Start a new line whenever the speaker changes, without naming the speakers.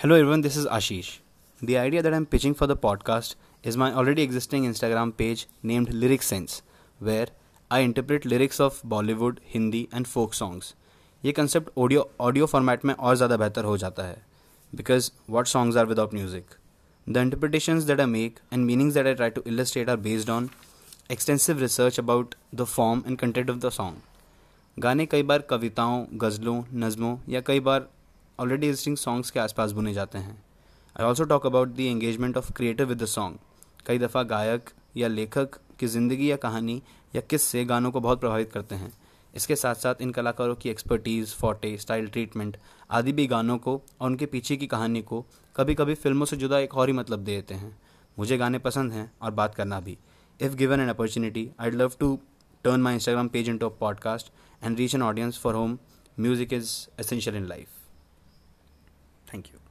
Hello everyone, this is Ashish. The idea that I'm pitching for the podcast is my already existing Instagram page named Lyric Sense, where I interpret lyrics of Bollywood, Hindi and folk songs. ये concept audio audio format में और ज़्यादा बेहतर हो जाता है because what songs are without music the interpretations that I make and meanings that I try to illustrate are based on extensive research about the form and content of the song गाने कई बार कविताओं गज़लों नज़मों या कई बार already existing songs के आसपास बुने जाते हैं। I also talk about the engagement of creative with the song कई दफ़ा गायक या लेखक की ज़िंदगी या कहानी या किस्से गानों को बहुत प्रभावित करते हैं। इसके साथ साथ इन कलाकारों की एक्सपर्टीज़ फोटे स्टाइल ट्रीटमेंट आदि भी गानों को और उनके पीछे की कहानी को कभी कभी फ़िल्मों से जुदा एक और ही मतलब दे देते हैं। मुझे गाने पसंद हैं और बात करना भी। If given an opportunity I love to turn my Instagram page in to a podcast and reach an audience for home music is essential in life Thank you.